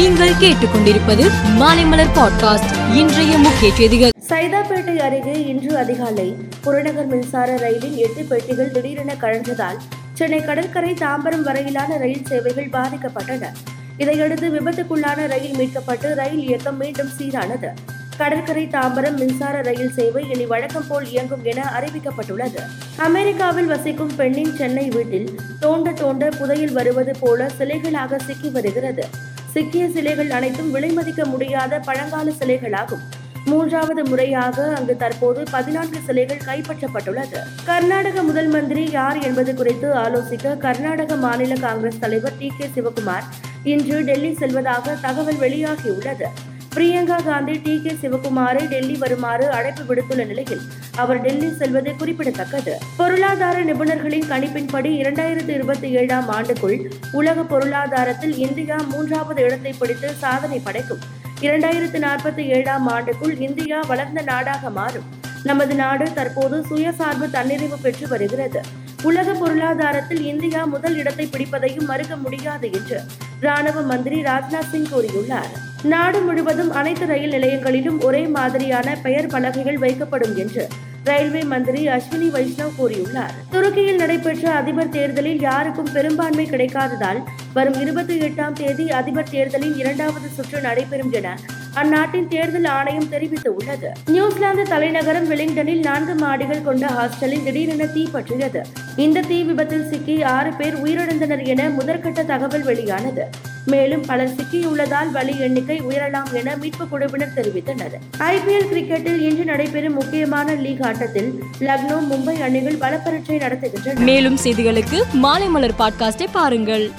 நீங்கள் கேட்டுக்கொண்டிருப்பது மாலைமலர் பாட்காஸ்ட். இன்றைய முக்கிய செய்திகள். சைதாப்பேட்டை அருகே இன்று அதிகாலை புறநகர் மின்சார ரயிலின் எட்டு பெட்டிகள் திடீரென கழன்றதால் சென்னை கடற்கரை தாம்பரம் வரையிலான ரயில் சேவைகள் பாதிக்கப்பட்டன. இதையடுத்து விபத்துக்குள்ளான ரயில் மீட்கப்பட்டு ரயில் இயக்கம் மீண்டும் சீரானது. கடற்கரை தாம்பரம் மின்சார ரயில் சேவை இனி வழக்கம் போல் இயங்கும் என அறிவிக்கப்பட்டுள்ளது. அமெரிக்காவில் வசிக்கும் பெண்ணின் சென்னை வீட்டில் தோண்ட தோண்ட புதையில் வருவது போல சிலைகளாக சிக்கி வருகிறது. சிக்கிய சிலைகள் அனைத்தும் விலைமதிக்க முடியாத பழங்கால சிலைகளாகும். மூன்றாவது முறையாக அங்கு தற்போது பதினான்கு சிலைகள் கைப்பற்றப்பட்டுள்ளது. கர்நாடக முதல் மந்திரி யார் என்பது குறித்து ஆலோசிக்க கர்நாடக மாநில காங்கிரஸ் தலைவர் டி கே சிவகுமார் இன்று டெல்லி செல்வதாக தகவல் வெளியாகியுள்ளது. பிரியங்கா காந்தி டி. கே. சிவகுமாரை டெல்லி வருமாறு அழைப்பு விடுத்துள்ள நிலையில் அவர் டெல்லி செல்வது குறிப்பிடத்தக்கது. பொருளாதார நிபுணர்களின் கணிப்பின்படி இரண்டாயிரத்தி இருபத்தி ஏழாம் ஆண்டுக்குள் உலக பொருளாதாரத்தில் இந்தியா மூன்றாவது இடத்தை பிடித்து சாதனை படைக்கும். இரண்டாயிரத்து நாற்பத்தி ஏழாம் ஆண்டுக்குள் இந்தியா வளர்ந்த நாடாக மாறும். நமது நாடு தற்போது சுயசார்பு தன்னிறைவு பெற்று வருகிறது. உலக பொருளாதாரத்தில் இந்தியா முதல் இடத்தை பிடிப்பதையும் மறுக்க முடியாது என்று ராணுவ மந்திரி ராஜ்நாத் சிங் கூறியுள்ளார். நாடு முழுவதும் அனைத்து ரயில் நிலையங்களிலும் ஒரே மாதிரியான பெயர் பலகைகள் வைக்கப்படும் என்று ரயில்வே மந்திரி அஸ்வினி வைஷ்ணவ் கூறியுள்ளார். துருக்கியில் நடைபெற்ற அதிபர் தேர்தலில் யாருக்கும் பெரும்பான்மை கிடைக்காததால் வரும் இருபத்தி எட்டாம் தேதி அதிபர் தேர்தலின் இரண்டாவது சுற்று நடைபெறும் என அந்நாட்டின் தேர்தல் ஆணையம் தெரிவித்துள்ளது. நியூசிலாந்து தலைநகரம் வெலிங்டனில் நான்கு மாடிகள் கொண்ட ஹாஸ்டலில் திடீரென தீ பற்றியது. இந்த தீ விபத்தில் சிக்கி ஆறு பேர் உயிரிழந்தனர் என முதற்கட்ட தகவல் வெளியானது. மேலும் பலர் சிக்கியுள்ளதால் பலி எண்ணிக்கை உயரலாம் என மீட்பு குழுவினர் தெரிவித்தனர். ஐபிஎல் கிரிக்கெட்டில் இன்று நடைபெறும் முக்கியமான லீக் ஆட்டத்தில் லக்னோ மும்பை அணிகள் பலப்பரட்சை நடத்துகின்றன. மேலும் செய்திகளுக்கு மாலை மலர் பாட்காஸ்டை பாருங்கள்.